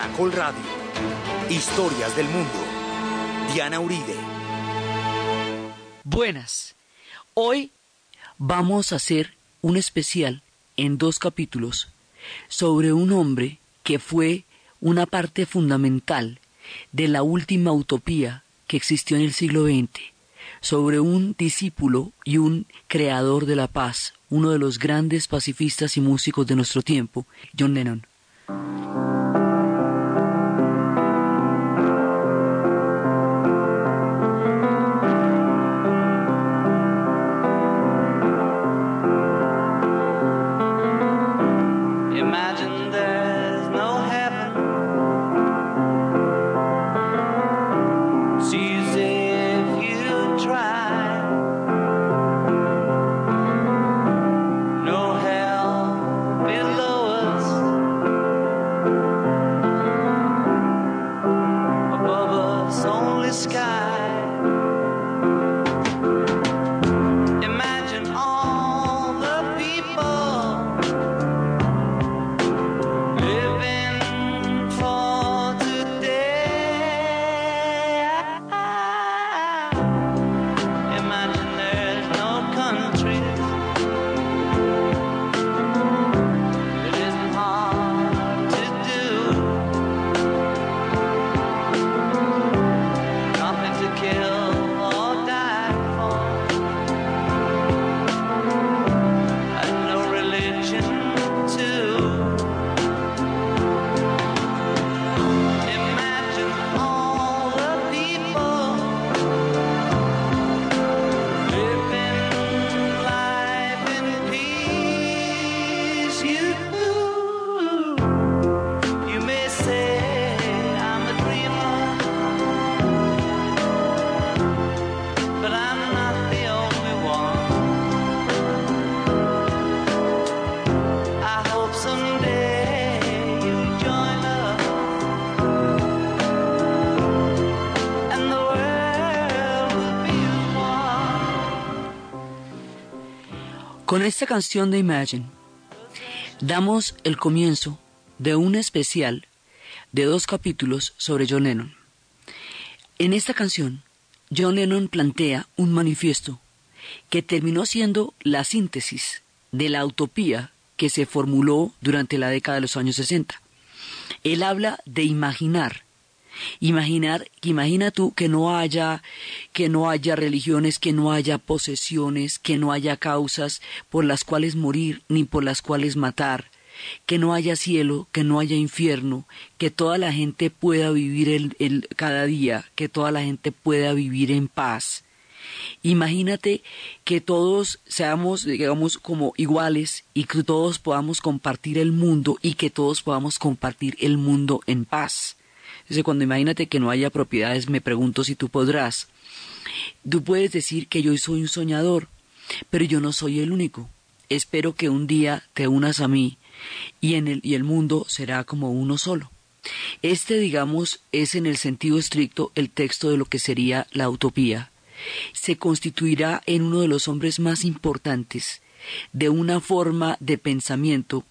Radio. Historias del mundo. Diana Uribe. Buenas. Hoy vamos a hacer un especial en dos capítulos sobre un hombre que fue una parte fundamental de la última utopía que existió en el siglo XX, sobre un discípulo y un creador de la paz, uno de los grandes pacifistas y músicos de nuestro tiempo, John Lennon. Con esta canción de Imagine, damos el comienzo de un especial de dos capítulos sobre John Lennon. En esta canción, John Lennon plantea un manifiesto que terminó siendo la síntesis de la utopía que se formuló durante la década de los años 60. Él habla de imaginar Imaginar, imagina tú que no haya, que no haya religiones, que no haya posesiones, que no haya causas por las cuales morir ni por las cuales matar, que no haya cielo, que no haya infierno, que toda la gente pueda vivir el, el, cada día, que toda la gente pueda vivir en paz. Imagínate que todos seamos, digamos, como iguales y que todos podamos compartir el mundo y que todos podamos compartir el mundo en paz. Dice, cuando imagínate que no haya propiedades, me pregunto si tú podrás. Tú puedes decir que yo soy un soñador, pero yo no soy el único. Espero que un día te unas a mí y, en el, y el mundo será como uno solo. Este, digamos, es en el sentido estricto el texto de lo que sería la utopía. Se constituirá en uno de los hombres más importantes de una forma de pensamiento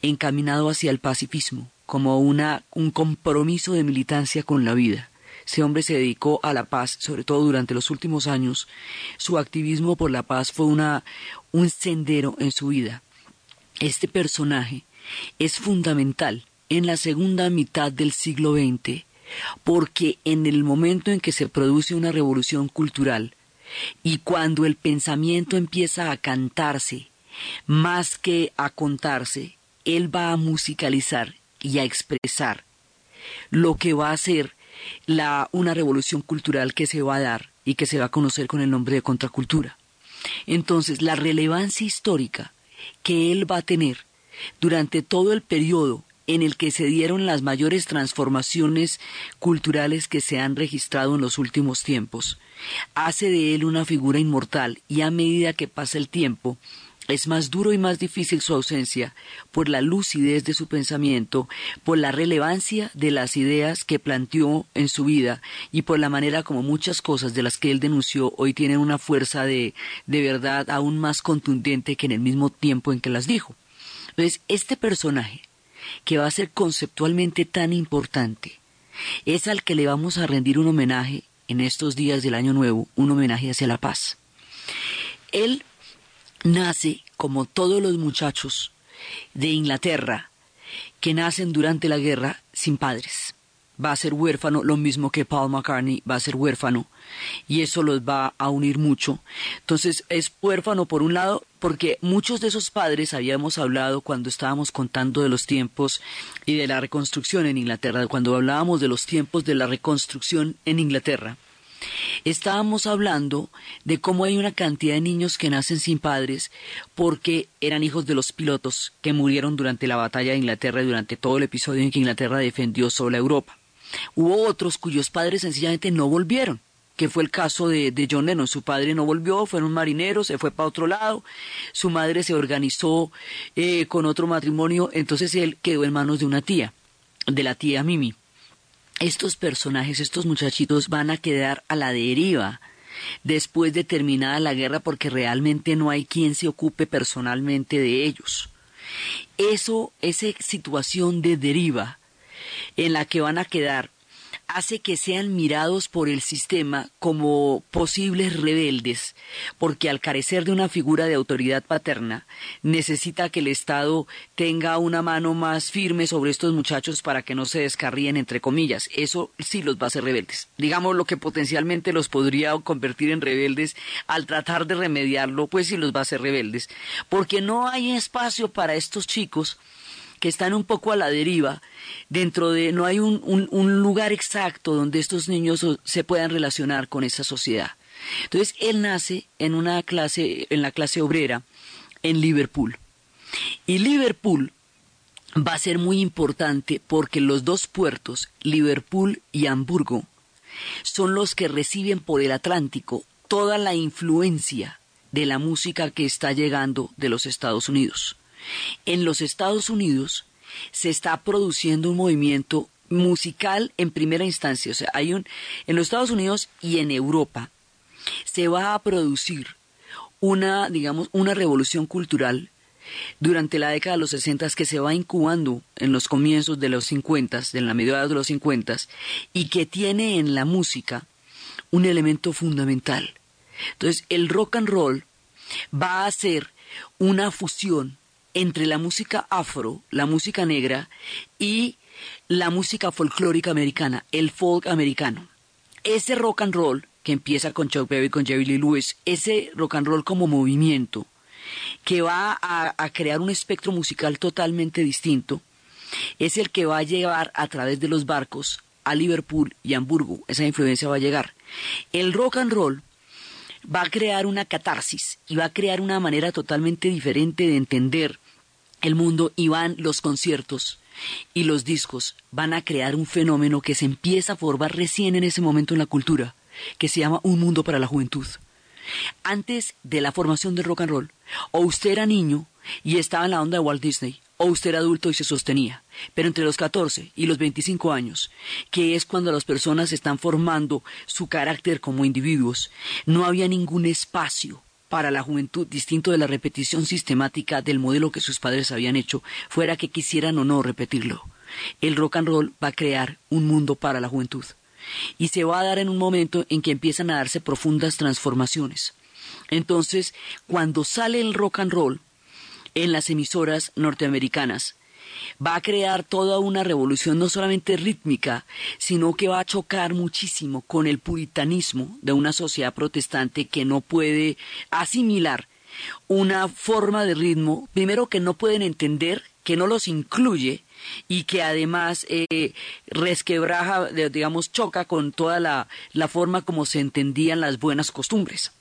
encaminado hacia el pacifismo como una, un compromiso de militancia con la vida. Ese hombre se dedicó a la paz, sobre todo durante los últimos años. Su activismo por la paz fue una, un sendero en su vida. Este personaje es fundamental en la segunda mitad del siglo XX porque en el momento en que se produce una revolución cultural y cuando el pensamiento empieza a cantarse más que a contarse, él va a musicalizar y a expresar lo que va a ser la, una revolución cultural que se va a dar y que se va a conocer con el nombre de contracultura. Entonces, la relevancia histórica que él va a tener durante todo el periodo en el que se dieron las mayores transformaciones culturales que se han registrado en los últimos tiempos, hace de él una figura inmortal y a medida que pasa el tiempo, es más duro y más difícil su ausencia por la lucidez de su pensamiento, por la relevancia de las ideas que planteó en su vida y por la manera como muchas cosas de las que él denunció hoy tienen una fuerza de, de verdad aún más contundente que en el mismo tiempo en que las dijo. Entonces, este personaje que va a ser conceptualmente tan importante, es al que le vamos a rendir un homenaje en estos días del Año Nuevo, un homenaje hacia la paz. Él nace, como todos los muchachos de Inglaterra, que nacen durante la guerra sin padres va a ser huérfano, lo mismo que Paul McCartney va a ser huérfano, y eso los va a unir mucho. Entonces es huérfano por un lado, porque muchos de esos padres habíamos hablado cuando estábamos contando de los tiempos y de la reconstrucción en Inglaterra, cuando hablábamos de los tiempos de la reconstrucción en Inglaterra. Estábamos hablando de cómo hay una cantidad de niños que nacen sin padres porque eran hijos de los pilotos que murieron durante la batalla de Inglaterra y durante todo el episodio en que Inglaterra defendió sola Europa. Hubo otros cuyos padres sencillamente no volvieron, que fue el caso de, John Lennon. Su padre no volvió, fueron marineros, se fue para otro lado, su madre se organizó eh, con otro matrimonio, entonces él quedó en manos de una tía, de la tía Mimi. Estos personajes, estos muchachitos van a quedar a la deriva después de terminada la guerra porque realmente no hay quien se ocupe personalmente de ellos. Eso, esa situación de deriva, en la que van a quedar hace que sean mirados por el sistema como posibles rebeldes, porque al carecer de una figura de autoridad paterna, necesita que el Estado tenga una mano más firme sobre estos muchachos para que no se descarríen, entre comillas. Eso sí los va a hacer rebeldes. Digamos lo que potencialmente los podría convertir en rebeldes, al tratar de remediarlo, pues sí los va a hacer rebeldes, porque no hay espacio para estos chicos que están un poco a la deriva, dentro de, no hay un, un, lugar exacto donde estos niños se puedan relacionar con esa sociedad. Entonces, él nace en una clase, en la clase obrera, en Liverpool. Y Liverpool va a ser muy importante porque los dos puertos, Liverpool y Hamburgo, son los que reciben por el Atlántico toda la influencia de la música que está llegando de los Estados Unidos. En los Estados Unidos se está produciendo un movimiento musical en primera instancia. O sea, hay un, en los Estados Unidos y en Europa se va a producir una, digamos, una revolución cultural durante la década de los 60 que se va incubando en los comienzos de los 50, de la mediados de los 50 y que tiene en la música un elemento fundamental. Entonces, el rock and roll va a ser una fusión entre la música afro, la música negra y la música folclórica americana, el folk americano. Ese rock and roll que empieza con Chuck Berry, con Jerry Lee Lewis, ese rock and roll como movimiento que va a, a crear un espectro musical totalmente distinto, es el que va a llevar a través de los barcos a Liverpool y Hamburgo. Esa influencia va a llegar. El rock and roll va a crear una catarsis y va a crear una manera totalmente diferente de entender el mundo y van los conciertos y los discos van a crear un fenómeno que se empieza a formar recién en ese momento en la cultura, que se llama un mundo para la juventud. Antes de la formación del rock and roll, o usted era niño y estaba en la onda de Walt Disney, o usted era adulto y se sostenía. Pero entre los 14 y los 25 años, que es cuando las personas están formando su carácter como individuos, no había ningún espacio para la juventud, distinto de la repetición sistemática del modelo que sus padres habían hecho, fuera que quisieran o no repetirlo. El rock and roll va a crear un mundo para la juventud. Y se va a dar en un momento en que empiezan a darse profundas transformaciones. Entonces, cuando sale el rock and roll en las emisoras norteamericanas, va a crear toda una revolución no solamente rítmica, sino que va a chocar muchísimo con el puritanismo de una sociedad protestante que no puede asimilar una forma de ritmo, primero que no pueden entender, que no los incluye y que además eh, resquebraja, digamos, choca con toda la, la forma como se entendían las buenas costumbres.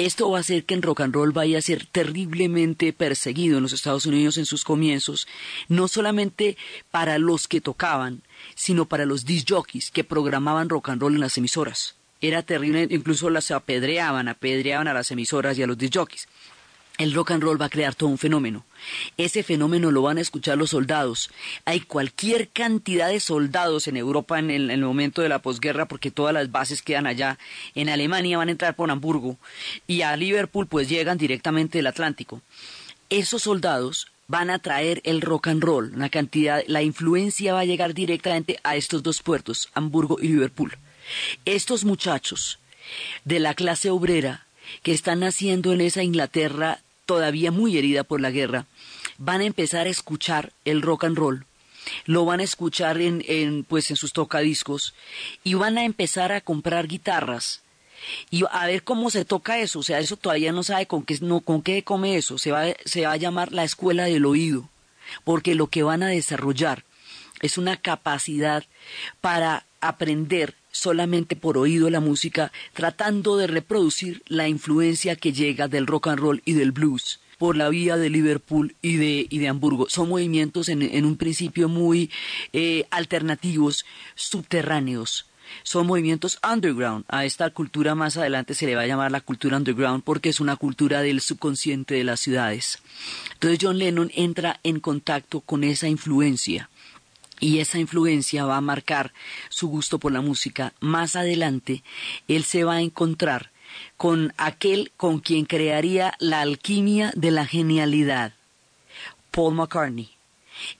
Esto va a hacer que en rock and roll vaya a ser terriblemente perseguido en los Estados Unidos en sus comienzos, no solamente para los que tocaban, sino para los disc jockeys que programaban rock and roll en las emisoras. Era terrible, incluso las apedreaban, apedreaban a las emisoras y a los disc jockeys el rock and roll va a crear todo un fenómeno. Ese fenómeno lo van a escuchar los soldados. Hay cualquier cantidad de soldados en Europa en el, momento de la posguerra porque todas las bases quedan allá. En Alemania van a entrar por Hamburgo y a Liverpool pues llegan directamente del Atlántico. Esos soldados van a traer el rock and roll, cantidad, la influencia va a llegar directamente a estos dos puertos, Hamburgo y Liverpool. Estos muchachos de la clase obrera que están naciendo en esa Inglaterra todavía muy herida por la guerra, van a empezar a escuchar el rock and roll, lo van a escuchar en, en, pues en sus tocadiscos y van a empezar a comprar guitarras. Y a ver cómo se toca eso, o sea, eso todavía no sabe con qué, no, con qué come eso, se va, se va a llamar la escuela del oído, porque lo que van a desarrollar es una capacidad para aprender solamente por oído la música, tratando de reproducir la influencia que llega del rock and roll y del blues por la vía de Liverpool y de, y de Hamburgo. Son movimientos en, en un principio muy eh, alternativos, subterráneos, son movimientos underground. A esta cultura más adelante se le va a llamar la cultura underground porque es una cultura del subconsciente de las ciudades. Entonces John Lennon entra en contacto con esa influencia y esa influencia va a marcar su gusto por la música. Más adelante él se va a encontrar con aquel con quien crearía la alquimia de la genialidad, Paul McCartney.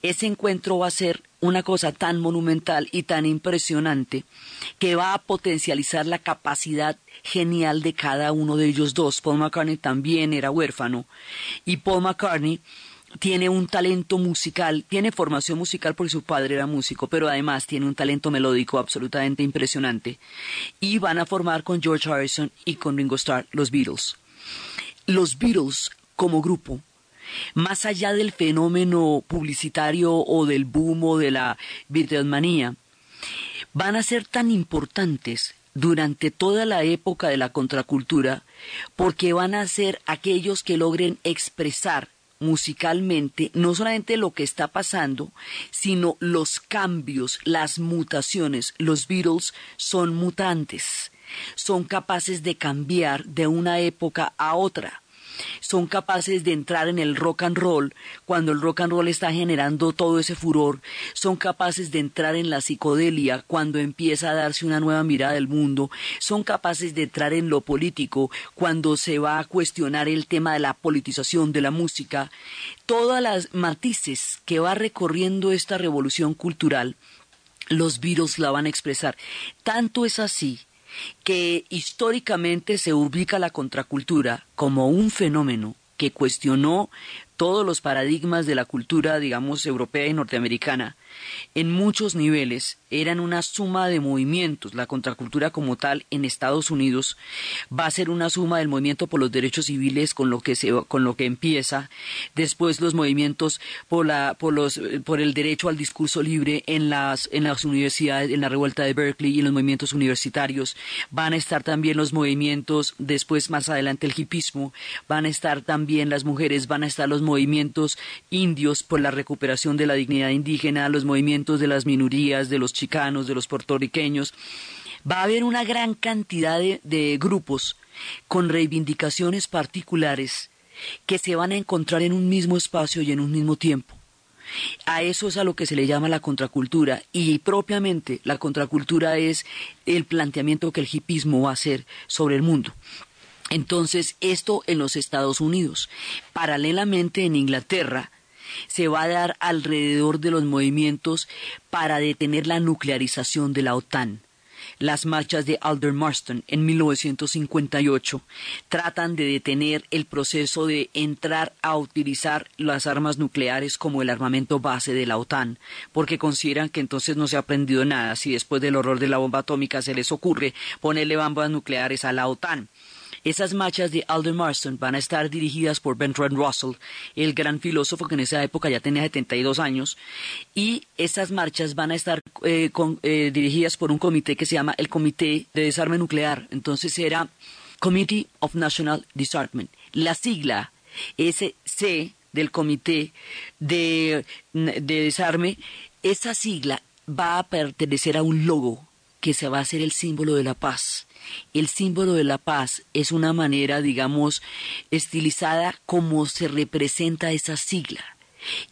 Ese encuentro va a ser una cosa tan monumental y tan impresionante que va a potencializar la capacidad genial de cada uno de ellos dos. Paul McCartney también era huérfano y Paul McCartney tiene un talento musical, tiene formación musical porque su padre era músico, pero además tiene un talento melódico absolutamente impresionante. Y van a formar con George Harrison y con Ringo Starr los Beatles. Los Beatles como grupo más allá del fenómeno publicitario o del boom o de la virtuosmanía, van a ser tan importantes durante toda la época de la contracultura porque van a ser aquellos que logren expresar musicalmente no solamente lo que está pasando, sino los cambios, las mutaciones. Los Beatles son mutantes, son capaces de cambiar de una época a otra son capaces de entrar en el rock and roll cuando el rock and roll está generando todo ese furor, son capaces de entrar en la psicodelia cuando empieza a darse una nueva mirada del mundo, son capaces de entrar en lo político cuando se va a cuestionar el tema de la politización de la música, todas las matices que va recorriendo esta revolución cultural, los virus la van a expresar. Tanto es así que históricamente se ubica la contracultura como un fenómeno que cuestionó todos los paradigmas de la cultura, digamos, europea y norteamericana, en muchos niveles eran una suma de movimientos. La contracultura como tal en Estados Unidos va a ser una suma del movimiento por los derechos civiles con lo que con lo que empieza, después los movimientos por la por los por el derecho al discurso libre en las en las universidades, en la revuelta de Berkeley y en los movimientos universitarios, van a estar también los movimientos después más adelante el hipismo, van a estar también las mujeres, van a estar los movimientos indios por la recuperación de la dignidad indígena, los movimientos de las minorías, de los chicanos, de los puertorriqueños. Va a haber una gran cantidad de, de grupos con reivindicaciones particulares que se van a encontrar en un mismo espacio y en un mismo tiempo. A eso es a lo que se le llama la contracultura y propiamente la contracultura es el planteamiento que el hipismo va a hacer sobre el mundo. Entonces, esto en los Estados Unidos. Paralelamente en Inglaterra, se va a dar alrededor de los movimientos para detener la nuclearización de la OTAN. Las marchas de Aldermarston en 1958 tratan de detener el proceso de entrar a utilizar las armas nucleares como el armamento base de la OTAN, porque consideran que entonces no se ha aprendido nada si después del horror de la bomba atómica se les ocurre ponerle bombas nucleares a la OTAN. Esas marchas de Alden Marston van a estar dirigidas por Bertrand Russell, el gran filósofo que en esa época ya tenía 72 años, y esas marchas van a estar eh, eh, dirigidas por un comité que se llama el Comité de Desarme Nuclear. Entonces era Committee of National Disarmament. La sigla SC del Comité de, de Desarme, esa sigla va a pertenecer a un logo que se va a hacer el símbolo de la paz. El símbolo de la paz es una manera, digamos, estilizada como se representa esa sigla.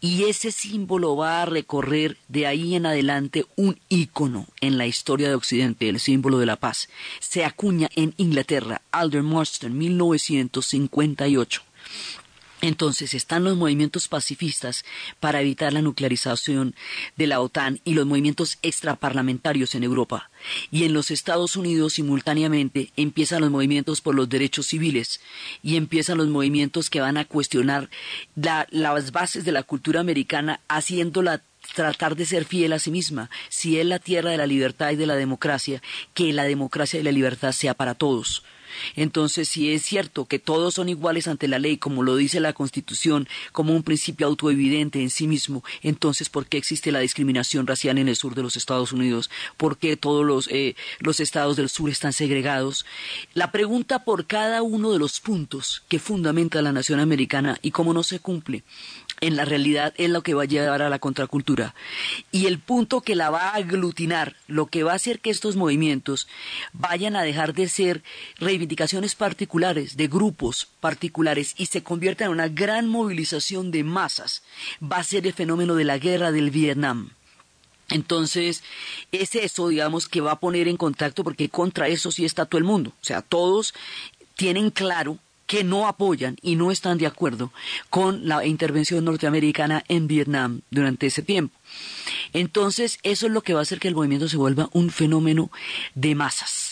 Y ese símbolo va a recorrer de ahí en adelante un ícono en la historia de Occidente, el símbolo de la paz. Se acuña en Inglaterra, Alder Marston, 1958. Entonces están los movimientos pacifistas para evitar la nuclearización de la OTAN y los movimientos extraparlamentarios en Europa. Y en los Estados Unidos simultáneamente empiezan los movimientos por los derechos civiles y empiezan los movimientos que van a cuestionar las bases de la cultura americana haciéndola tratar de ser fiel a sí misma. Si es la tierra de la libertad y de la democracia, que la democracia y la libertad sea para todos. Entonces, si es cierto que todos son iguales ante la ley, como lo dice la Constitución, como un principio autoevidente en sí mismo, entonces, ¿por qué existe la discriminación racial en el sur de los Estados Unidos? ¿Por qué todos los, eh, los estados del sur están segregados? La pregunta por cada uno de los puntos que fundamenta la nación americana y cómo no se cumple en la realidad es lo que va a llevar a la contracultura. Y el punto que la va a aglutinar, lo que va a hacer que estos movimientos vayan a dejar de ser reivindicaciones particulares, de grupos particulares, y se conviertan en una gran movilización de masas, va a ser el fenómeno de la guerra del Vietnam. Entonces, es eso, digamos, que va a poner en contacto, porque contra eso sí está todo el mundo. O sea, todos tienen claro que no apoyan y no están de acuerdo con la intervención norteamericana en Vietnam durante ese tiempo. Entonces, eso es lo que va a hacer que el movimiento se vuelva un fenómeno de masas.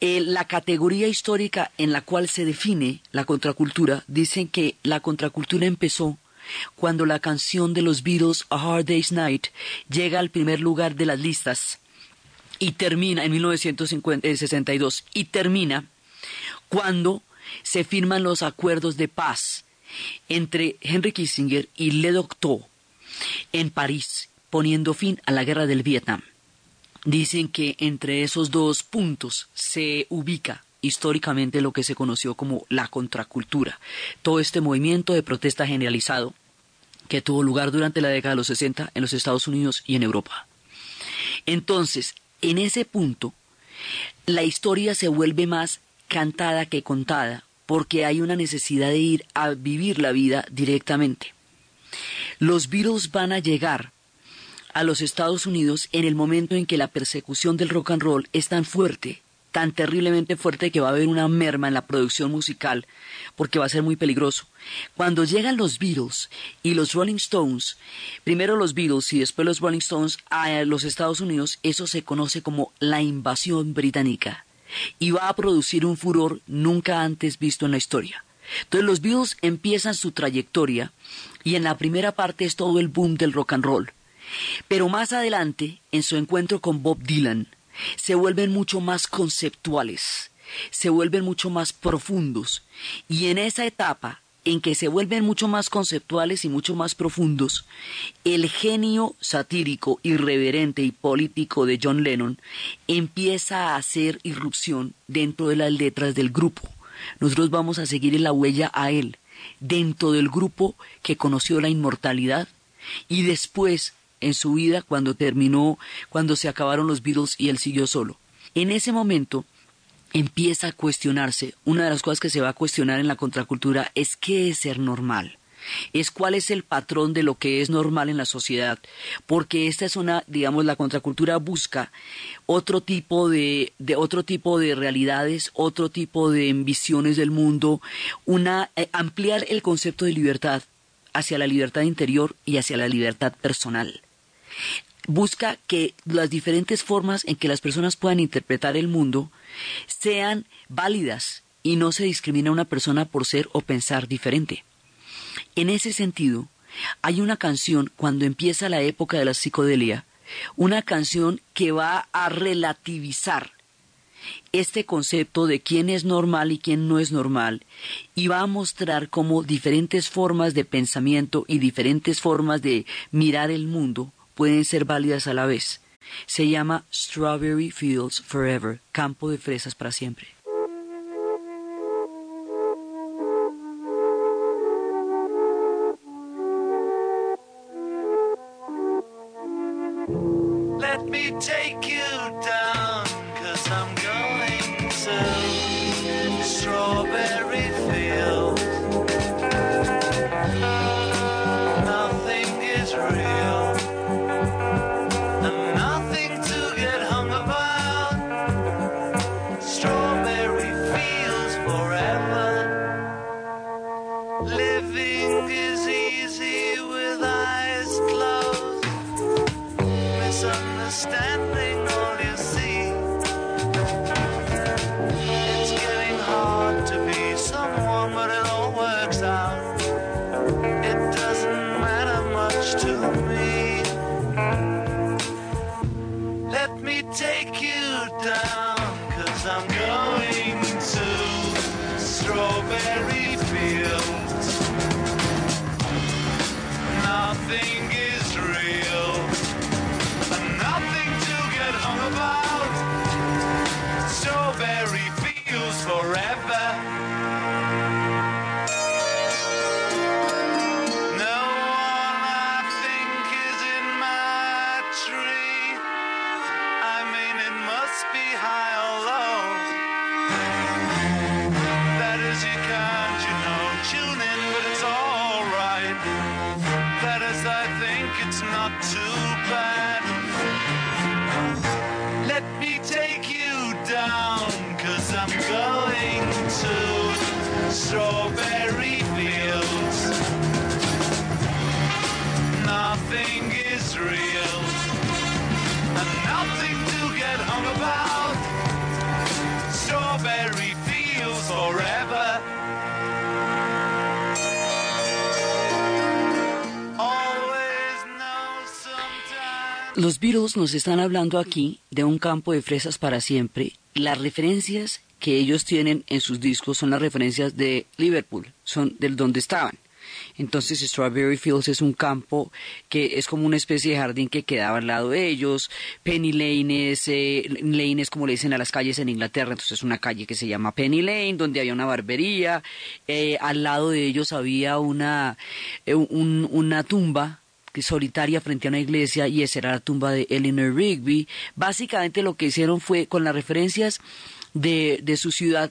Eh, la categoría histórica en la cual se define la contracultura, dicen que la contracultura empezó cuando la canción de los Beatles A Hard Day's Night llega al primer lugar de las listas y termina en 1962 y termina cuando se firman los acuerdos de paz entre Henry Kissinger y Le Docteur en París, poniendo fin a la guerra del Vietnam. Dicen que entre esos dos puntos se ubica históricamente lo que se conoció como la contracultura, todo este movimiento de protesta generalizado que tuvo lugar durante la década de los 60 en los Estados Unidos y en Europa. Entonces, en ese punto, la historia se vuelve más cantada que contada, porque hay una necesidad de ir a vivir la vida directamente. Los virus van a llegar a los Estados Unidos en el momento en que la persecución del rock and roll es tan fuerte, tan terriblemente fuerte que va a haber una merma en la producción musical, porque va a ser muy peligroso. Cuando llegan los Beatles y los Rolling Stones, primero los Beatles y después los Rolling Stones a los Estados Unidos, eso se conoce como la invasión británica y va a producir un furor nunca antes visto en la historia. Entonces los Beatles empiezan su trayectoria y en la primera parte es todo el boom del rock and roll. Pero más adelante, en su encuentro con Bob Dylan, se vuelven mucho más conceptuales, se vuelven mucho más profundos y en esa etapa en que se vuelven mucho más conceptuales y mucho más profundos, el genio satírico, irreverente y político de John Lennon empieza a hacer irrupción dentro de las letras del grupo. Nosotros vamos a seguir en la huella a él, dentro del grupo que conoció la inmortalidad y después en su vida cuando terminó, cuando se acabaron los Beatles y él siguió solo. En ese momento, empieza a cuestionarse. Una de las cosas que se va a cuestionar en la contracultura es qué es ser normal. Es cuál es el patrón de lo que es normal en la sociedad, porque esta es una, digamos, la contracultura busca otro tipo de, de otro tipo de realidades, otro tipo de visiones del mundo, una eh, ampliar el concepto de libertad hacia la libertad interior y hacia la libertad personal busca que las diferentes formas en que las personas puedan interpretar el mundo sean válidas y no se discrimina a una persona por ser o pensar diferente. En ese sentido, hay una canción cuando empieza la época de la psicodelia, una canción que va a relativizar este concepto de quién es normal y quién no es normal y va a mostrar cómo diferentes formas de pensamiento y diferentes formas de mirar el mundo pueden ser válidas a la vez. Se llama Strawberry Fields Forever, campo de fresas para siempre. all about. Los Beatles nos están hablando aquí de un campo de fresas para siempre. Las referencias que ellos tienen en sus discos son las referencias de Liverpool, son del donde estaban. Entonces Strawberry Fields es un campo que es como una especie de jardín que quedaba al lado de ellos. Penny Lane es, eh, Lane es como le dicen a las calles en Inglaterra, entonces es una calle que se llama Penny Lane, donde había una barbería. Eh, al lado de ellos había una, eh, un- una tumba solitaria frente a una iglesia y esa era la tumba de Eleanor Rigby. Básicamente lo que hicieron fue con las referencias de, de su ciudad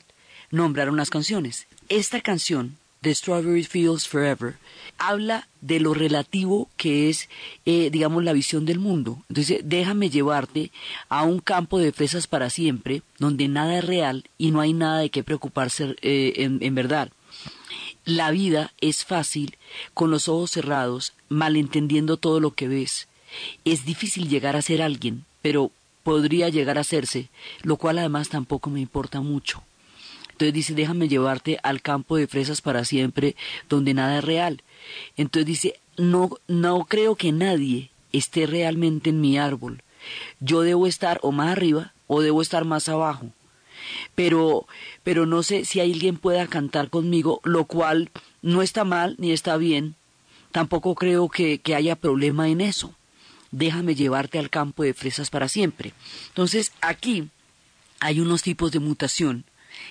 nombraron las canciones. Esta canción de Strawberry Fields Forever habla de lo relativo que es, eh, digamos, la visión del mundo. Entonces, déjame llevarte a un campo de fresas para siempre, donde nada es real y no hay nada de qué preocuparse eh, en- en verdad. La vida es fácil con los ojos cerrados, malentendiendo todo lo que ves. Es difícil llegar a ser alguien, pero podría llegar a serse, lo cual además tampoco me importa mucho. Entonces dice, déjame llevarte al campo de fresas para siempre, donde nada es real. Entonces dice, no, no creo que nadie esté realmente en mi árbol. Yo debo estar o más arriba o debo estar más abajo pero, pero no sé si alguien pueda cantar conmigo, lo cual no está mal ni está bien. Tampoco creo que, que haya problema en eso. Déjame llevarte al campo de fresas para siempre. Entonces, aquí hay unos tipos de mutación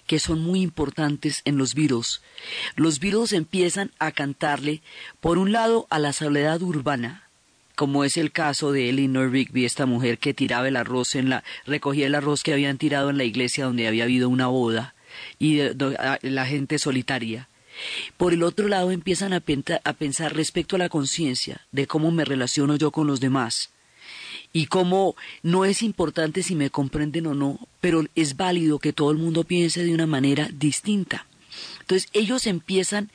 que son muy importantes en los Beatles. Los Beatles empiezan a cantarle, por un lado, a la soledad urbana, como es el caso de Eleanor Rigby, esta mujer que tiraba el arroz en la, recogía el arroz que habían tirado en la iglesia donde había habido una boda, y la gente solitaria. Por el otro lado empiezan a pensar respecto a la conciencia, de cómo me relaciono yo con los demás, y cómo no es importante si me comprenden o no, pero es válido que todo el mundo piense de una manera distinta. Entonces ellos empiezan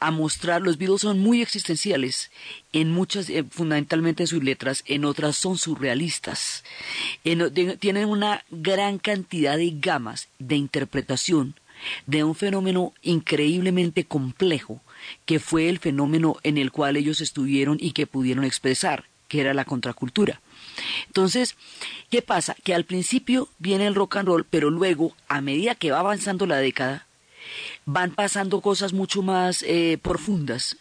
a mostrar, los Beatles son muy existenciales, en muchas, eh, fundamentalmente en sus letras, en otras son surrealistas. Tienen una gran cantidad de gamas de interpretación de un fenómeno increíblemente complejo, que fue el fenómeno en el cual ellos estuvieron y que pudieron expresar, que era la contracultura. Entonces, ¿qué pasa? Que al principio viene el rock and roll, pero luego, a medida que va avanzando la década, van pasando cosas mucho más eh, profundas.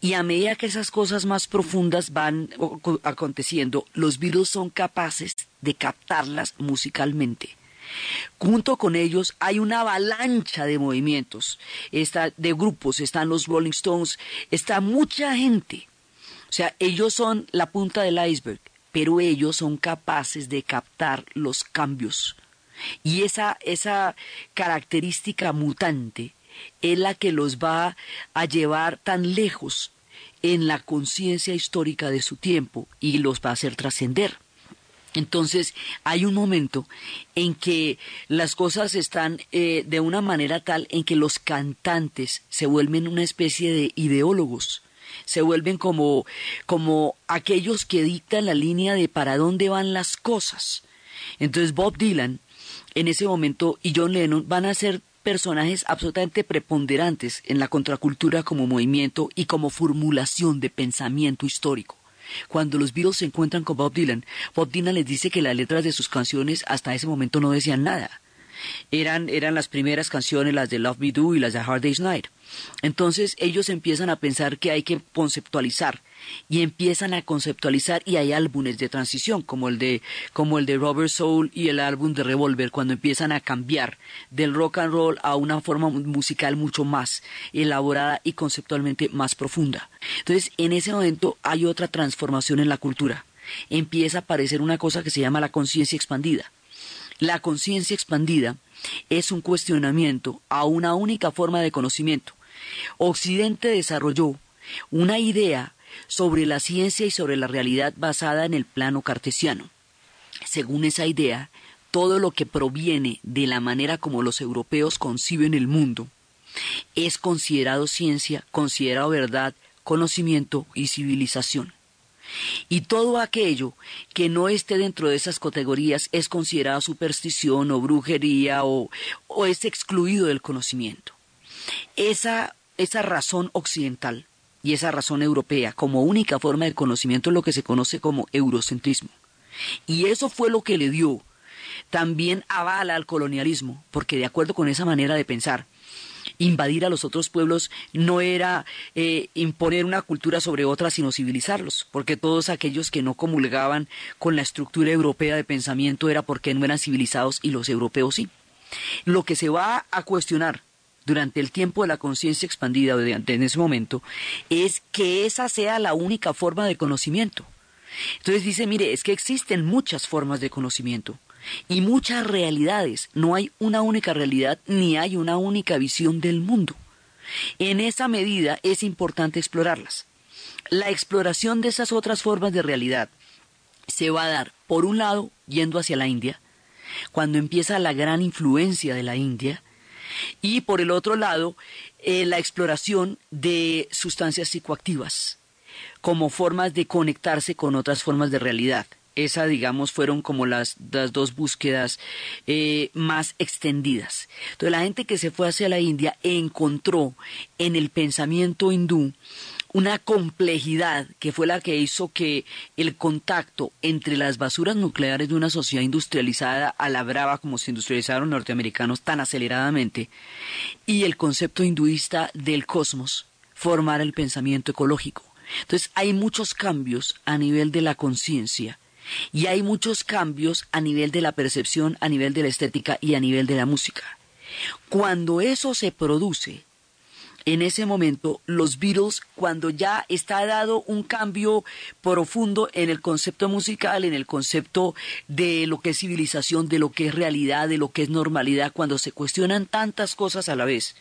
Y a medida que esas cosas más profundas van aconteciendo, los Beatles son capaces de captarlas musicalmente. Junto con ellos hay una avalancha de movimientos, está, de grupos, están los Rolling Stones, está mucha gente. O sea, ellos son la punta del iceberg, pero ellos son capaces de captar los cambios. Y esa, esa característica mutante es la que los va a llevar tan lejos en la conciencia histórica de su tiempo y los va a hacer trascender. Entonces hay un momento en que las cosas están eh, de una manera tal en que los cantantes se vuelven una especie de ideólogos, se vuelven como, como aquellos que dictan la línea de para dónde van las cosas. Entonces Bob Dylan en ese momento y John Lennon van a ser personajes absolutamente preponderantes en la contracultura como movimiento y como formulación de pensamiento histórico. Cuando los Beatles se encuentran con Bob Dylan, Bob Dylan les dice que las letras de sus canciones hasta ese momento no decían nada. Eran, eran las primeras canciones, las de Love Me Do y las de Hard Day's Night. Entonces ellos empiezan a pensar que hay que conceptualizar y empiezan a conceptualizar y hay álbumes de transición como el de como el de Robert Soul y el álbum de Revolver cuando empiezan a cambiar del rock and roll a una forma musical mucho más elaborada y conceptualmente más profunda. Entonces, en ese momento hay otra transformación en la cultura. Empieza a aparecer una cosa que se llama la conciencia expandida. La conciencia expandida es un cuestionamiento a una única forma de conocimiento. Occidente desarrolló una idea sobre la ciencia y sobre la realidad basada en el plano cartesiano. Según esa idea, todo lo que proviene de la manera como los europeos conciben el mundo es considerado ciencia, considerado verdad, conocimiento y civilización. Y todo aquello que no esté dentro de esas categorías es considerado superstición o brujería o, o es excluido del conocimiento. Esa, esa razón occidental y esa razón europea como única forma de conocimiento es lo que se conoce como eurocentrismo. Y eso fue lo que le dio también avala al colonialismo, porque de acuerdo con esa manera de pensar, invadir a los otros pueblos no era eh, imponer una cultura sobre otra, sino civilizarlos, porque todos aquellos que no comulgaban con la estructura europea de pensamiento era porque no eran civilizados y los europeos sí. Lo que se va a cuestionar durante el tiempo de la conciencia expandida en ese momento es que esa sea la única forma de conocimiento. Entonces dice, mire, es que existen muchas formas de conocimiento y muchas realidades. No hay una única realidad ni hay una única visión del mundo. En esa medida es importante explorarlas. La exploración de esas otras formas de realidad se va a dar, por un lado, yendo hacia la India, cuando empieza la gran influencia de la India, y por el otro lado, eh, la exploración de sustancias psicoactivas como formas de conectarse con otras formas de realidad. Esa, digamos, fueron como las, las dos búsquedas eh, más extendidas. Entonces, la gente que se fue hacia la India encontró en el pensamiento hindú una complejidad que fue la que hizo que el contacto entre las basuras nucleares de una sociedad industrializada a la brava como se industrializaron norteamericanos tan aceleradamente y el concepto hinduista del cosmos formara el pensamiento ecológico. Entonces hay muchos cambios a nivel de la conciencia y hay muchos cambios a nivel de la percepción, a nivel de la estética y a nivel de la música. Cuando eso se produce, en ese momento los Beatles, cuando ya está dado un cambio profundo en el concepto musical, en el concepto de lo que es civilización, de lo que es realidad, de lo que es normalidad, cuando se cuestionan tantas cosas a la vez,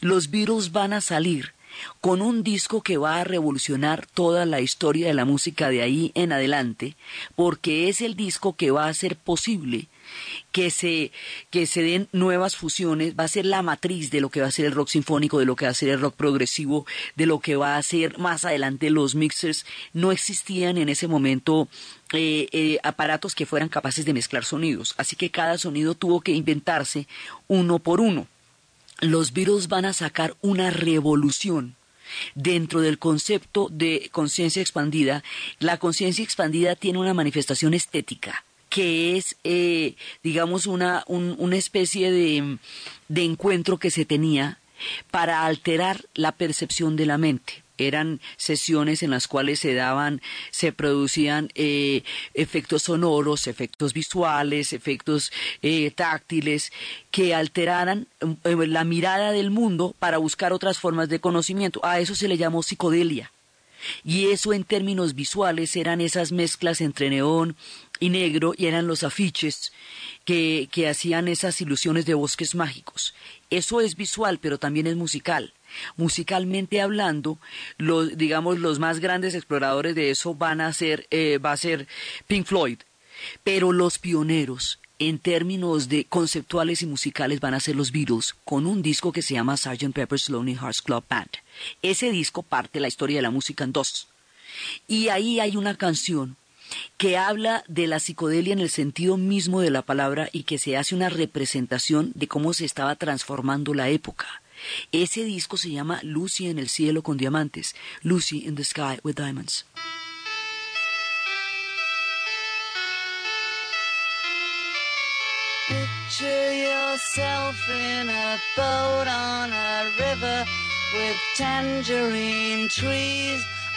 los Beatles van a salir con un disco que va a revolucionar toda la historia de la música de ahí en adelante, porque es el disco que va a hacer posible que se, que se den nuevas fusiones, va a ser la matriz de lo que va a ser el rock sinfónico, de lo que va a ser el rock progresivo, de lo que va a ser más adelante los mixers. No existían en ese momento eh, eh, aparatos que fueran capaces de mezclar sonidos, así que cada sonido tuvo que inventarse uno por uno. Los Beatles van a sacar una revolución dentro del concepto de conciencia expandida. La conciencia expandida tiene una manifestación estética que es, eh, digamos, una, una especie de, de encuentro que se tenía para alterar la percepción de la mente eran sesiones en las cuales se daban, se producían eh, efectos sonoros, efectos visuales, efectos eh, táctiles que alteraran la mirada del mundo para buscar otras formas de conocimiento. A eso se le llamó psicodelia. Y eso en términos visuales eran esas mezclas entre neón y negro y eran los afiches que, que hacían esas ilusiones de bosques mágicos. Eso es visual, pero también es musical. Musicalmente hablando, los, digamos, los más grandes exploradores de eso van a ser, eh, va a ser Pink Floyd. Pero los pioneros en términos de conceptuales y musicales van a ser los Beatles con un disco que se llama Sgt. Pepper's Lonely Hearts Club Band. Ese disco parte la historia de la música en dos. Y ahí hay una canción que habla de la psicodelia en el sentido mismo de la palabra y que se hace una representación de cómo se estaba transformando la época. Ese disco se llama Lucy en el cielo con diamantes, Lucy in the sky with diamonds. Picture yourself in a boat on a river with tangerine trees.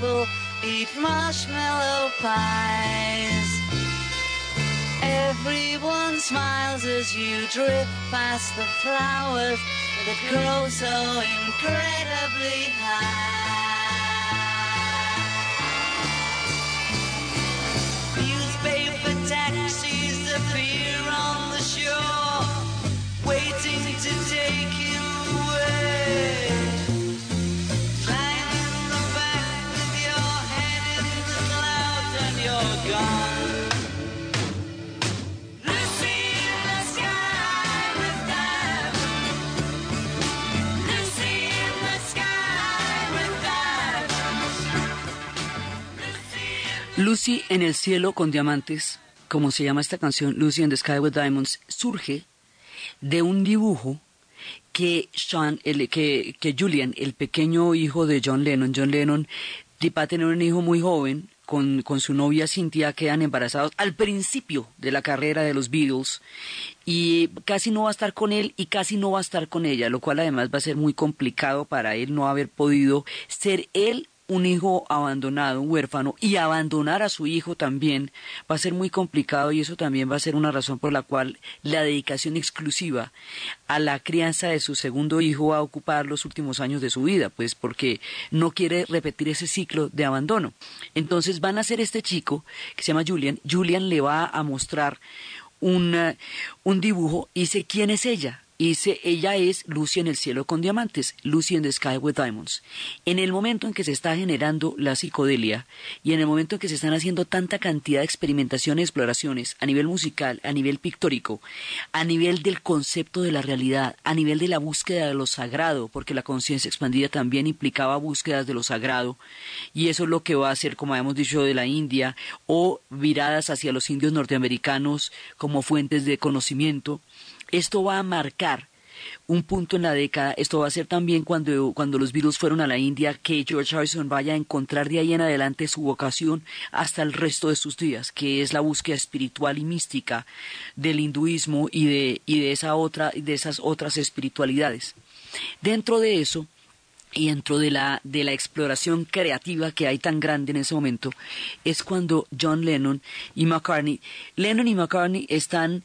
People eat marshmallow pies. Everyone smiles as you drift past the flowers that grow so incredibly high. Lucy en el cielo con diamantes, como se llama esta canción, Lucy in the Sky with Diamonds, surge de un dibujo que, Sean, el, que, que Julian, el pequeño hijo de John Lennon, John Lennon va a tener un hijo muy joven, con, con su novia Cynthia quedan embarazados al principio de la carrera de los Beatles y casi no va a estar con él y casi no va a estar con ella, lo cual además va a ser muy complicado para él no haber podido ser él un hijo abandonado, un huérfano, y abandonar a su hijo también va a ser muy complicado y eso también va a ser una razón por la cual la dedicación exclusiva a la crianza de su segundo hijo va a ocupar los últimos años de su vida, pues porque no quiere repetir ese ciclo de abandono. Entonces van a ser este chico que se llama Julian, Julian le va a mostrar un, un dibujo y dice quién es ella. Y dice, ella es Lucy en el cielo con diamantes, Lucy in the sky with diamonds. En el momento en que se está generando la psicodelia y en el momento en que se están haciendo tanta cantidad de experimentación y exploraciones a nivel musical, a nivel pictórico, a nivel del concepto de la realidad, a nivel de la búsqueda de lo sagrado, porque la conciencia expandida también implicaba búsquedas de lo sagrado, y eso es lo que va a hacer, como habíamos dicho, de la India, o viradas hacia los indios norteamericanos como fuentes de conocimiento, esto va a marcar un punto en la década. Esto va a ser también cuando, cuando los Beatles fueron a la India que George Harrison vaya a encontrar de ahí en adelante su vocación hasta el resto de sus días, que es la búsqueda espiritual y mística del hinduismo y de, y de, esa otra, de esas otras espiritualidades. Dentro de eso, y dentro de la, de la exploración creativa que hay tan grande en ese momento, es cuando John Lennon y McCartney, Lennon y McCartney están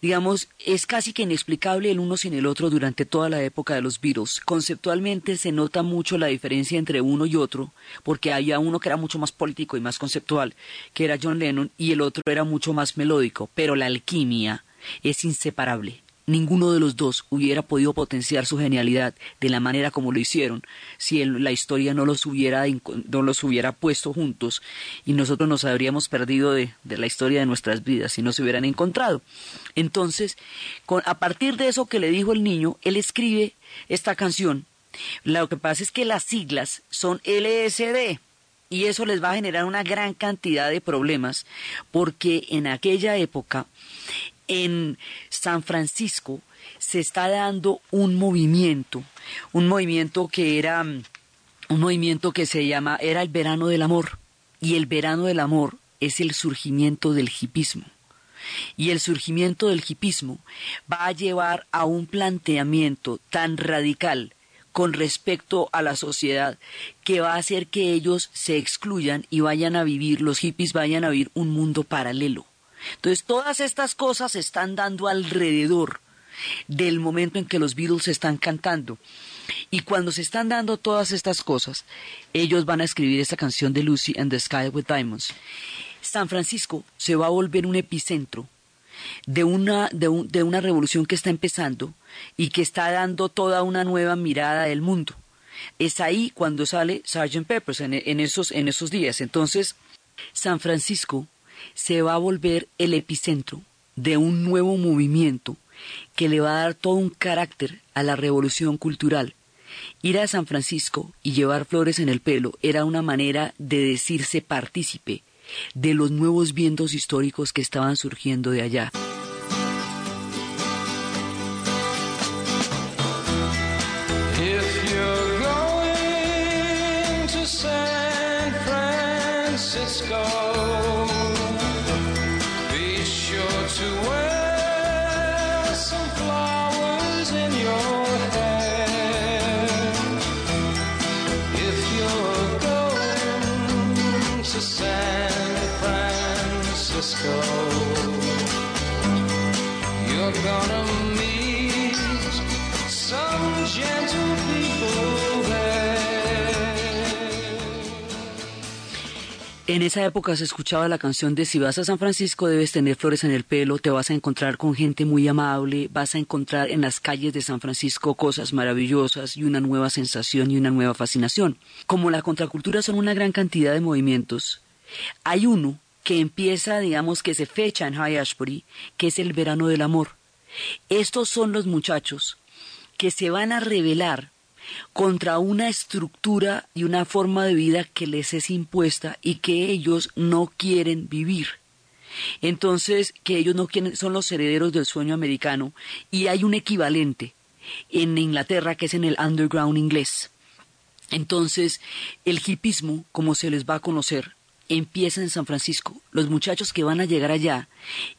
digamos, es casi que inexplicable el uno sin el otro durante toda la época de los Beatles. Conceptualmente se nota mucho la diferencia entre uno y otro, porque había uno que era mucho más político y más conceptual, que era John Lennon, y el otro era mucho más melódico, pero la alquimia es inseparable. Ninguno de los dos hubiera podido potenciar su genialidad de la manera como lo hicieron si la historia no los, hubiera, no los hubiera puesto juntos y nosotros nos habríamos perdido de, la historia de nuestras vidas si no se hubieran encontrado. Entonces, a partir de eso que le dijo el niño, él escribe esta canción. Lo que pasa es que las siglas son LSD y eso les va a generar una gran cantidad de problemas porque en aquella época en San Francisco se está dando un movimiento, un movimiento que era un movimiento que se llama era el verano del amor y el verano del amor es el surgimiento del hipismo. Y el surgimiento del hipismo va a llevar a un planteamiento tan radical con respecto a la sociedad que va a hacer que ellos se excluyan y vayan a vivir, los hippies vayan a vivir un mundo paralelo Entonces todas estas cosas se están dando alrededor del momento en que los Beatles están cantando. Y cuando se están dando todas estas cosas, ellos van a escribir esta canción de Lucy and the Sky with Diamonds. San Francisco se va a volver un epicentro de una, de, una revolución que está empezando y que está dando toda una nueva mirada del mundo. Es ahí cuando sale Sgt. Peppers en, esos, en esos días. Entonces, San Francisco se va a volver el epicentro de un nuevo movimiento que le va a dar todo un carácter a la revolución cultural. Ir a San Francisco y llevar flores en el pelo era una manera de decirse partícipe de los nuevos vientos históricos que estaban surgiendo de allá. En esa época se escuchaba la canción de si vas a San Francisco debes tener flores en el pelo, te vas a encontrar con gente muy amable, vas a encontrar en las calles de San Francisco cosas maravillosas y una nueva sensación y una nueva fascinación. Como la contracultura son una gran cantidad de movimientos, hay uno que empieza, digamos, que se fecha en High Ashbury, que es el verano del amor. Estos son los muchachos que se van a rebelar contra una estructura y una forma de vida que les es impuesta y que ellos no quieren vivir. Entonces, que ellos no quieren, son los herederos del sueño americano y hay un equivalente en Inglaterra que es en el underground inglés. Entonces, el hipismo, como se les va a conocer, empieza en San Francisco. Los muchachos que van a llegar allá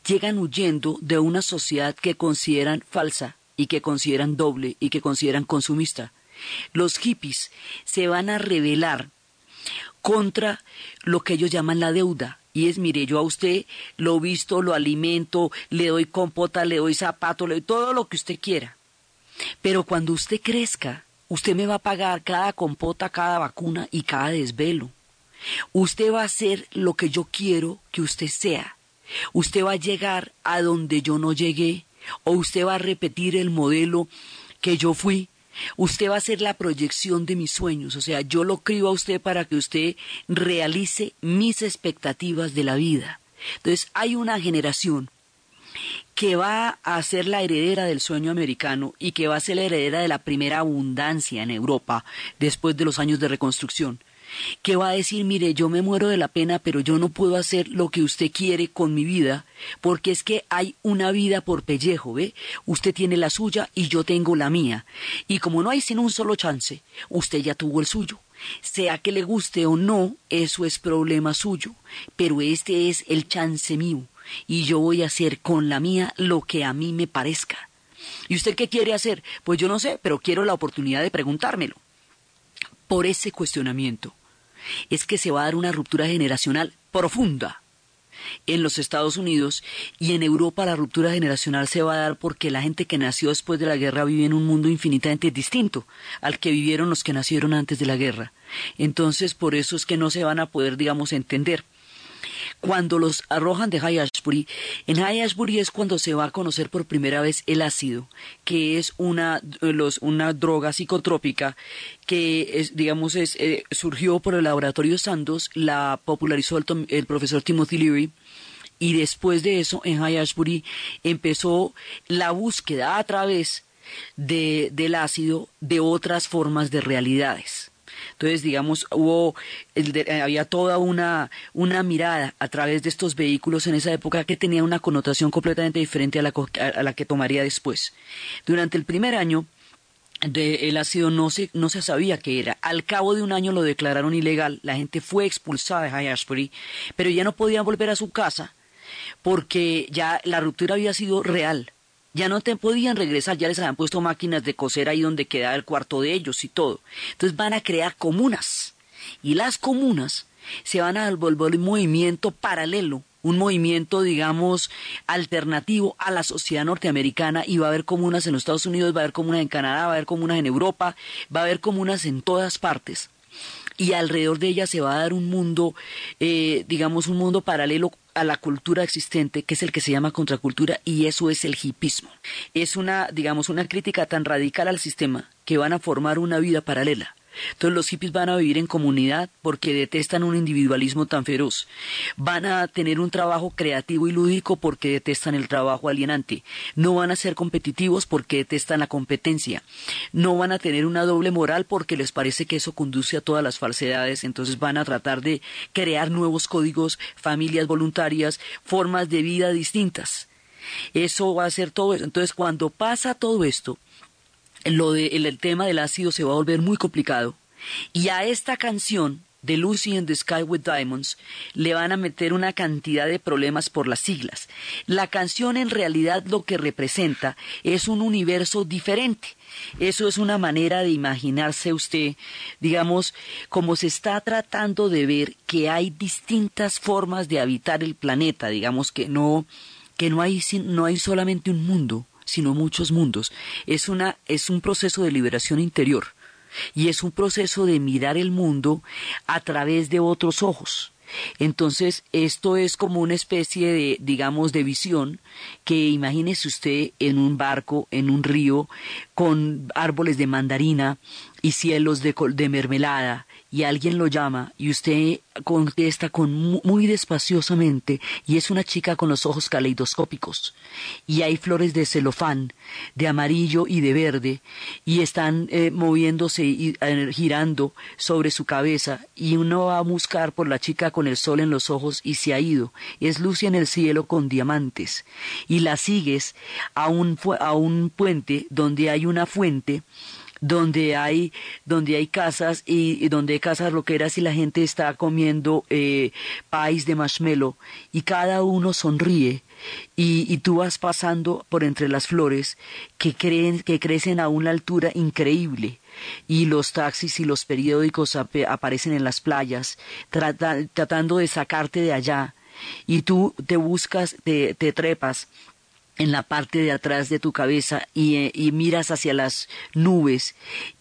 llegan huyendo de una sociedad que consideran falsa y que consideran doble y que consideran consumista. Los hippies se van a rebelar contra lo que ellos llaman la deuda. Y es, mire, yo a usted lo visto, lo alimento, le doy compota, le doy zapato, le doy todo lo que usted quiera. Pero cuando usted crezca, usted me va a pagar cada compota, cada vacuna y cada desvelo. Usted va a ser lo que yo quiero que usted sea. Usted va a llegar a donde yo no llegué, o usted va a repetir el modelo que yo fui. Usted va a ser la proyección de mis sueños, o sea, yo lo crío a usted para que usted realice mis expectativas de la vida. Entonces, hay una generación que va a ser la heredera del sueño americano y que va a ser la heredera de la primera abundancia en Europa después de los años de reconstrucción que va a decir, mire, yo me muero de la pena, pero yo no puedo hacer lo que usted quiere con mi vida, porque es que hay una vida por pellejo, ¿ve? Usted tiene la suya y yo tengo la mía. Y como no hay sino un solo chance, usted ya tuvo el suyo. Sea que le guste o no, eso es problema suyo, pero este es el chance mío, y yo voy a hacer con la mía lo que a mí me parezca. ¿Y usted qué quiere hacer? Pues yo no sé, pero quiero la oportunidad de preguntármelo. Por ese cuestionamiento es que se va a dar una ruptura generacional profunda en los Estados Unidos y en Europa la ruptura generacional se va a dar porque la gente que nació después de la guerra vive en un mundo infinitamente distinto al que vivieron los que nacieron antes de la guerra. Entonces, por eso es que no se van a poder, digamos, entender. Cuando los arrojan de High Ashbury, en High Ashbury es cuando se va a conocer por primera vez el ácido, que es una, los, una droga psicotrópica que, es, digamos, es, eh, surgió por el laboratorio Sandoz, la popularizó el, el profesor Timothy Leary, y después de eso, en High Ashbury, empezó la búsqueda a través de, del ácido de otras formas de realidades. Entonces, digamos, hubo, eh, había toda una, una mirada a través de estos vehículos en esa época que tenía una connotación completamente diferente a la, a la que tomaría después. Durante el primer año, de el ácido no se, no se sabía qué era. Al cabo de un año lo declararon ilegal, la gente fue expulsada de High Ashbury, pero ya no podían volver a su casa porque ya la ruptura había sido real. Ya no te podían regresar, ya les habían puesto máquinas de coser ahí donde quedaba el cuarto de ellos y todo. Entonces van a crear comunas. Y las comunas se van a volver un movimiento paralelo un movimiento, digamos, alternativo a la sociedad norteamericana y va a haber comunas en los Estados Unidos, va a haber comunas en Canadá, va a haber comunas en Europa, va a haber comunas en todas partes. Y alrededor de ellas se va a dar un mundo, eh, digamos, un mundo paralelo a la cultura existente, que es el que se llama contracultura, y eso es el hipismo. Es una, digamos, una crítica tan radical al sistema que van a formar una vida paralela. Entonces los hippies van a vivir en comunidad porque detestan un individualismo tan feroz. Van a tener un trabajo creativo y lúdico porque detestan el trabajo alienante. No van a ser competitivos porque detestan la competencia. No van a tener una doble moral porque les parece que eso conduce a todas las falsedades. Entonces van a tratar de crear nuevos códigos, familias voluntarias, formas de vida distintas. Eso va a ser todo eso. Entonces cuando pasa todo esto, lo de, el, tema del ácido se va a volver muy complicado. Y a esta canción de Lucy in the Sky with Diamonds le van a meter una cantidad de problemas por las siglas. La canción en realidad lo que representa es un universo diferente. Eso es una manera de imaginarse usted, digamos, como se está tratando de ver que hay distintas formas de habitar el planeta, digamos que no que no hay no hay solamente un mundo, sino muchos mundos. Es una es un proceso de liberación interior y es un proceso de mirar el mundo a través de otros ojos. Entonces, esto es como una especie de, digamos, de visión que imagínese usted en un barco, en un río, con árboles de mandarina y cielos de, de mermelada, y alguien lo llama y usted contesta con mu- muy despaciosamente y es una chica con los ojos caleidoscópicos. Y hay flores de celofán de amarillo y de verde y están eh, moviéndose y eh, girando sobre su cabeza y uno va a buscar por la chica con el sol en los ojos y se ha ido. Es luz en el cielo con diamantes. Y la sigues a un, a un puente donde hay una fuente donde hay donde hay casas y, donde hay casas roqueras y la gente está comiendo eh, país de marshmallow. Y cada uno sonríe. Y, y tú vas pasando por entre las flores que creen que crecen a una altura increíble. Y los taxis y los periódicos aparecen en las playas trata- tratando de sacarte de allá. Y tú te buscas te, te trepas en la parte de atrás de tu cabeza y, eh, y miras hacia las nubes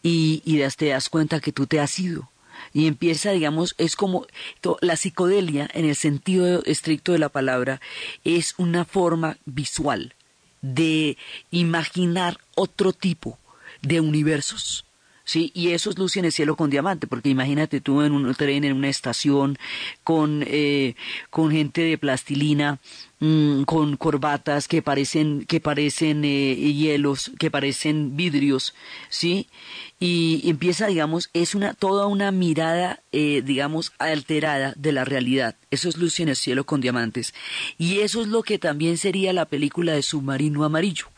y, y te das cuenta que tú te has ido. Y empieza, digamos, es como la psicodelia, en el sentido estricto de la palabra, es una forma visual de imaginar otro tipo de universos. Sí, y eso es luz en el cielo con diamante, porque imagínate tú en un tren, en una estación, con, eh, con gente de plastilina, mm, con corbatas que parecen, que parecen eh, hielos, que parecen vidrios, ¿sí? Y empieza, digamos, es una, toda una mirada, eh, digamos, alterada de la realidad. Eso es luz en el cielo con diamantes. Y eso es lo que también sería la película de Submarino Amarillo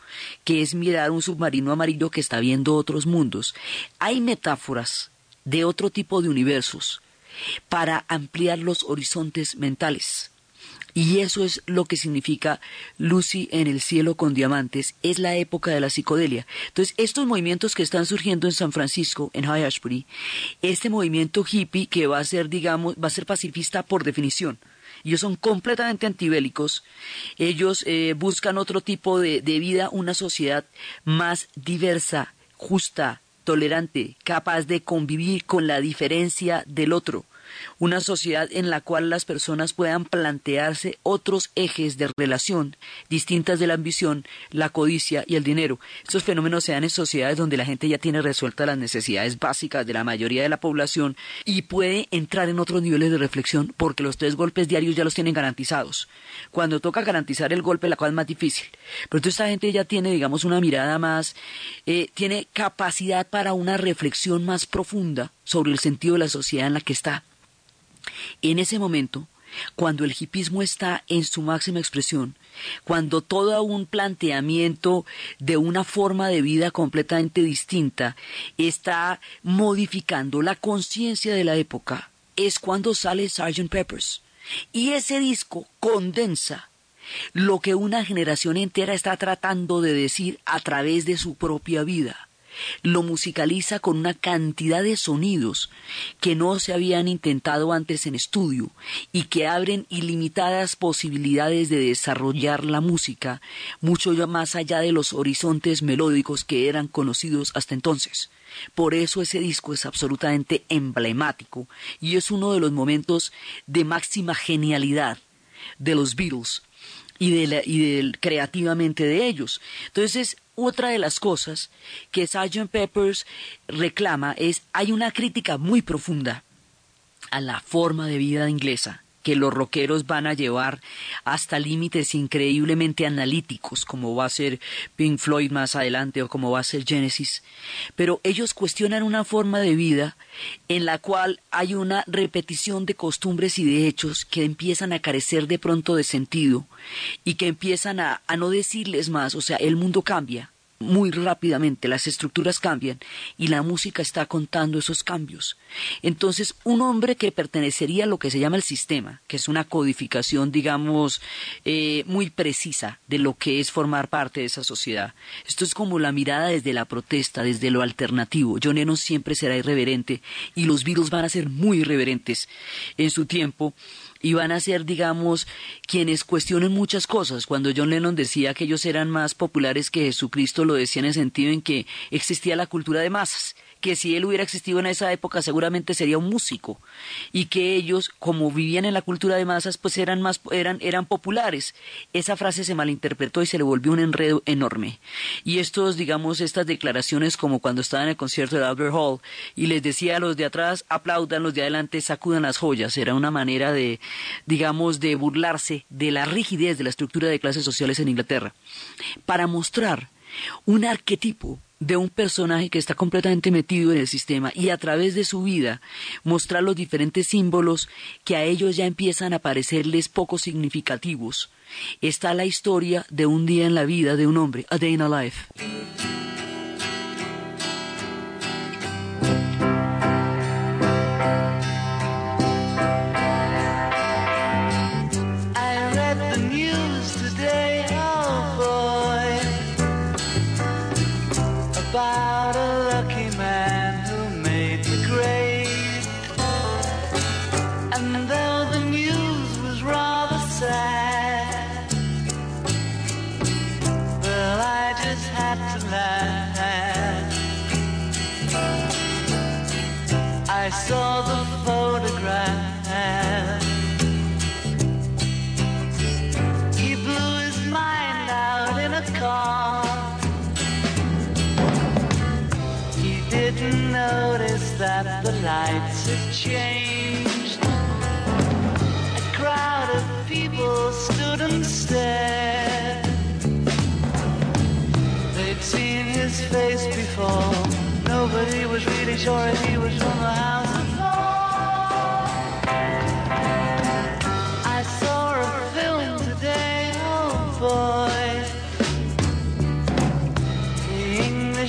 que es mirar un submarino amarillo que está viendo otros mundos. Hay metáforas de otro tipo de universos para ampliar los horizontes mentales. Y eso es lo que significa Lucy en el cielo con diamantes. Es la época de la psicodelia. Entonces, estos movimientos que están surgiendo en San Francisco, en High Ashbury, este movimiento hippie que va a ser, digamos, va a ser pacifista por definición. Ellos son completamente antibélicos. Ellos eh, buscan otro tipo de, de vida, una sociedad más diversa, justa, tolerante, capaz de convivir con la diferencia del otro. Una sociedad en la cual las personas puedan plantearse otros ejes de relación distintas de la ambición, la codicia y el dinero. Estos fenómenos se dan en sociedades donde la gente ya tiene resueltas las necesidades básicas de la mayoría de la población y puede entrar en otros niveles de reflexión porque los tres golpes diarios ya los tienen garantizados. Cuando toca garantizar el golpe, la cosa es más difícil. Pero entonces esta gente ya tiene, digamos, una mirada más, eh, tiene capacidad para una reflexión más profunda sobre el sentido de la sociedad en la que está. En ese momento, cuando el hipismo está en su máxima expresión, cuando todo un planteamiento de una forma de vida completamente distinta está modificando la conciencia de la época, es cuando sale Sgt. Peppers. Y ese disco condensa lo que una generación entera está tratando de decir a través de su propia vida. Lo musicaliza con una cantidad de sonidos que no se habían intentado antes en estudio y que abren ilimitadas posibilidades de desarrollar la música mucho más allá de los horizontes melódicos que eran conocidos hasta entonces. Por eso ese disco es absolutamente emblemático y es uno de los momentos de máxima genialidad de los Beatles y, de la- y del- creativamente de ellos. Entonces, otra de las cosas que Sgt. Peppers reclama es, hay una crítica muy profunda a la forma de vida inglesa que los rockeros van a llevar hasta límites increíblemente analíticos, como va a ser Pink Floyd más adelante o como va a ser Genesis. Pero ellos cuestionan una forma de vida en la cual hay una repetición de costumbres y de hechos que empiezan a carecer de pronto de sentido y que empiezan a, a no decirles más, o sea, el mundo cambia muy rápidamente, las estructuras cambian y la música está contando esos cambios. Entonces, un hombre que pertenecería a lo que se llama el sistema, que es una codificación, digamos, eh, muy precisa de lo que es formar parte de esa sociedad. Esto es como la mirada desde la protesta, desde lo alternativo. John Lennon siempre será irreverente y los Beatles van a ser muy irreverentes en su tiempo y van a ser, digamos, quienes cuestionen muchas cosas. Cuando John Lennon decía que ellos eran más populares que Jesucristo, lo decía en el sentido en que existía la cultura de masas, que si él hubiera existido en esa época seguramente sería un músico y que ellos, como vivían en la cultura de masas, pues eran más eran eran populares. Esa frase se malinterpretó y se le volvió un enredo enorme. Y estos, digamos, estas declaraciones como cuando estaba en el concierto de Albert Hall y les decía a los de atrás, aplaudan, los de adelante sacudan las joyas, era una manera de, digamos, de burlarse de la rigidez de la estructura de clases sociales en Inglaterra, para mostrar un arquetipo de un personaje que está completamente metido en el sistema y a través de su vida mostrar los diferentes símbolos que a ellos ya empiezan a parecerles poco significativos. Está la historia de un día en la vida de un hombre, A Day in a Life. Saw the photograph. He blew his mind out in a car. He didn't notice that the lights had changed. A crowd of people stood and stared. They'd seen his face before. Nobody was really sure if he was from the house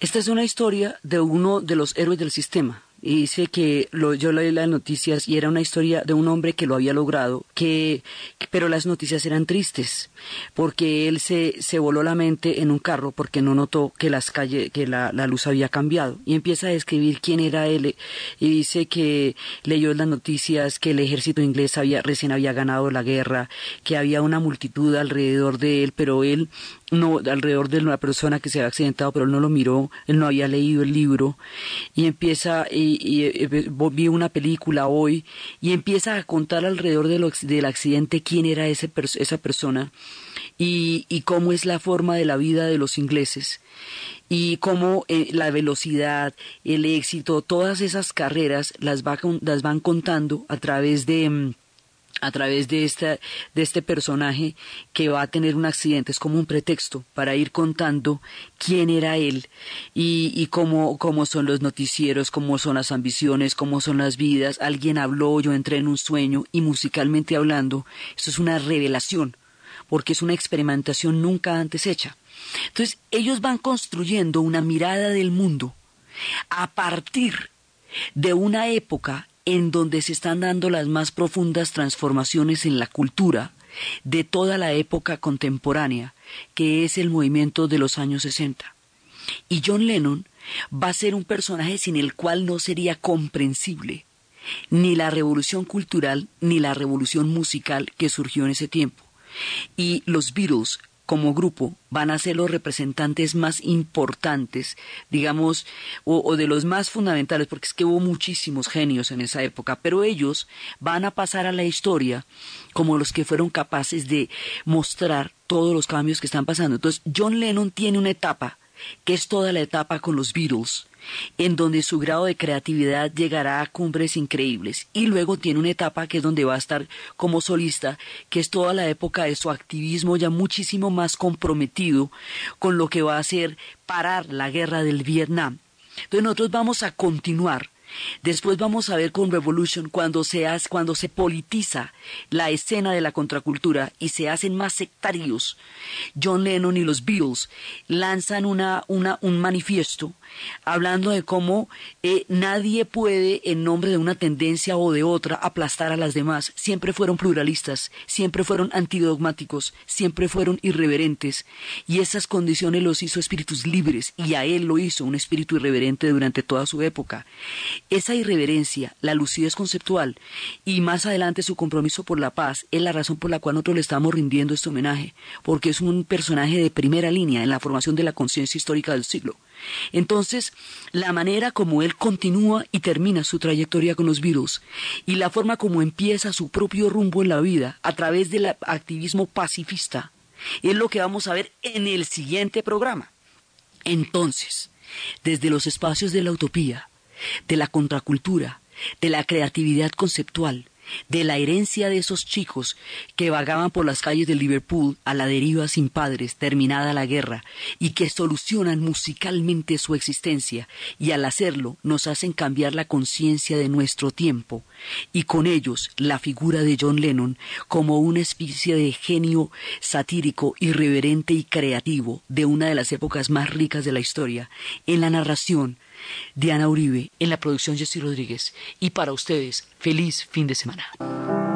Esta es una historia de uno de los héroes del sistema. Y dice que lo, yo leí las noticias y era una historia de un hombre que lo había logrado, que, pero las noticias eran tristes, porque él se, se voló la mente en un carro porque no notó que las calles, que la, la luz había cambiado. Y empieza a describir quién era él y dice que leyó las noticias que el ejército inglés había, recién había ganado la guerra, que había una multitud alrededor de él, pero él no alrededor de una persona que se había accidentado, pero él no lo miró, él no había leído el libro y empieza y, eh, vi una película hoy y empieza a contar alrededor de del accidente quién era ese esa persona y, y cómo es la forma de la vida de los ingleses y cómo eh, la velocidad, el éxito, todas esas carreras las, va, las van contando a través de... a través de, esta, de este personaje que va a tener un accidente. Es como un pretexto para ir contando quién era él y, y cómo, cómo son los noticieros, cómo son las ambiciones, cómo son las vidas. Alguien habló, yo entré en un sueño y musicalmente hablando, esto es una revelación porque es una experimentación nunca antes hecha. Entonces, ellos van construyendo una mirada del mundo a partir de una época en donde se están dando las más profundas transformaciones en la cultura de toda la época contemporánea, que es el movimiento de los años 60. Y John Lennon va a ser un personaje sin el cual no sería comprensible ni la revolución cultural ni la revolución musical que surgió en ese tiempo. Y los Beatles como grupo van a ser los representantes más importantes, digamos, o, de los más fundamentales, porque es que hubo muchísimos genios en esa época, pero ellos van a pasar a la historia como los que fueron capaces de mostrar todos los cambios que están pasando. Entonces, John Lennon tiene una etapa, que es toda la etapa con los Beatles, en donde su grado de creatividad llegará a cumbres increíbles. Y luego tiene una etapa que es donde va a estar como solista, que es toda la época de su activismo ya muchísimo más comprometido con lo que va a hacer parar la guerra del Vietnam. Entonces nosotros vamos a continuar. Después vamos a ver con Revolution cuando se, hace, cuando se politiza la escena de la contracultura y se hacen más sectarios. John Lennon y los Beatles lanzan una, una, un manifiesto hablando de cómo eh, nadie puede, en nombre de una tendencia o de otra, aplastar a las demás. Siempre fueron pluralistas, siempre fueron antidogmáticos, siempre fueron irreverentes. Y esas condiciones los hizo espíritus libres, y a él lo hizo un espíritu irreverente durante toda su época. Esa irreverencia, la lucidez conceptual y más adelante su compromiso por la paz es la razón por la cual nosotros le estamos rindiendo este homenaje, porque es un personaje de primera línea en la formación de la conciencia histórica del siglo. Entonces, la manera como él continúa y termina su trayectoria con los virus y la forma como empieza su propio rumbo en la vida a través del activismo pacifista es lo que vamos a ver en el siguiente programa. Entonces, desde los espacios de la utopía, de la contracultura, de la creatividad conceptual, de la herencia de esos chicos que vagaban por las calles de Liverpool a la deriva sin padres, terminada la guerra, y que solucionan musicalmente su existencia, y al hacerlo nos hacen cambiar la conciencia de nuestro tiempo, y con ellos la figura de John Lennon como una especie de genio satírico, irreverente y creativo de una de las épocas más ricas de la historia, en la narración, Diana Uribe, en la producción Jessy Rodríguez. Y para ustedes, feliz fin de semana.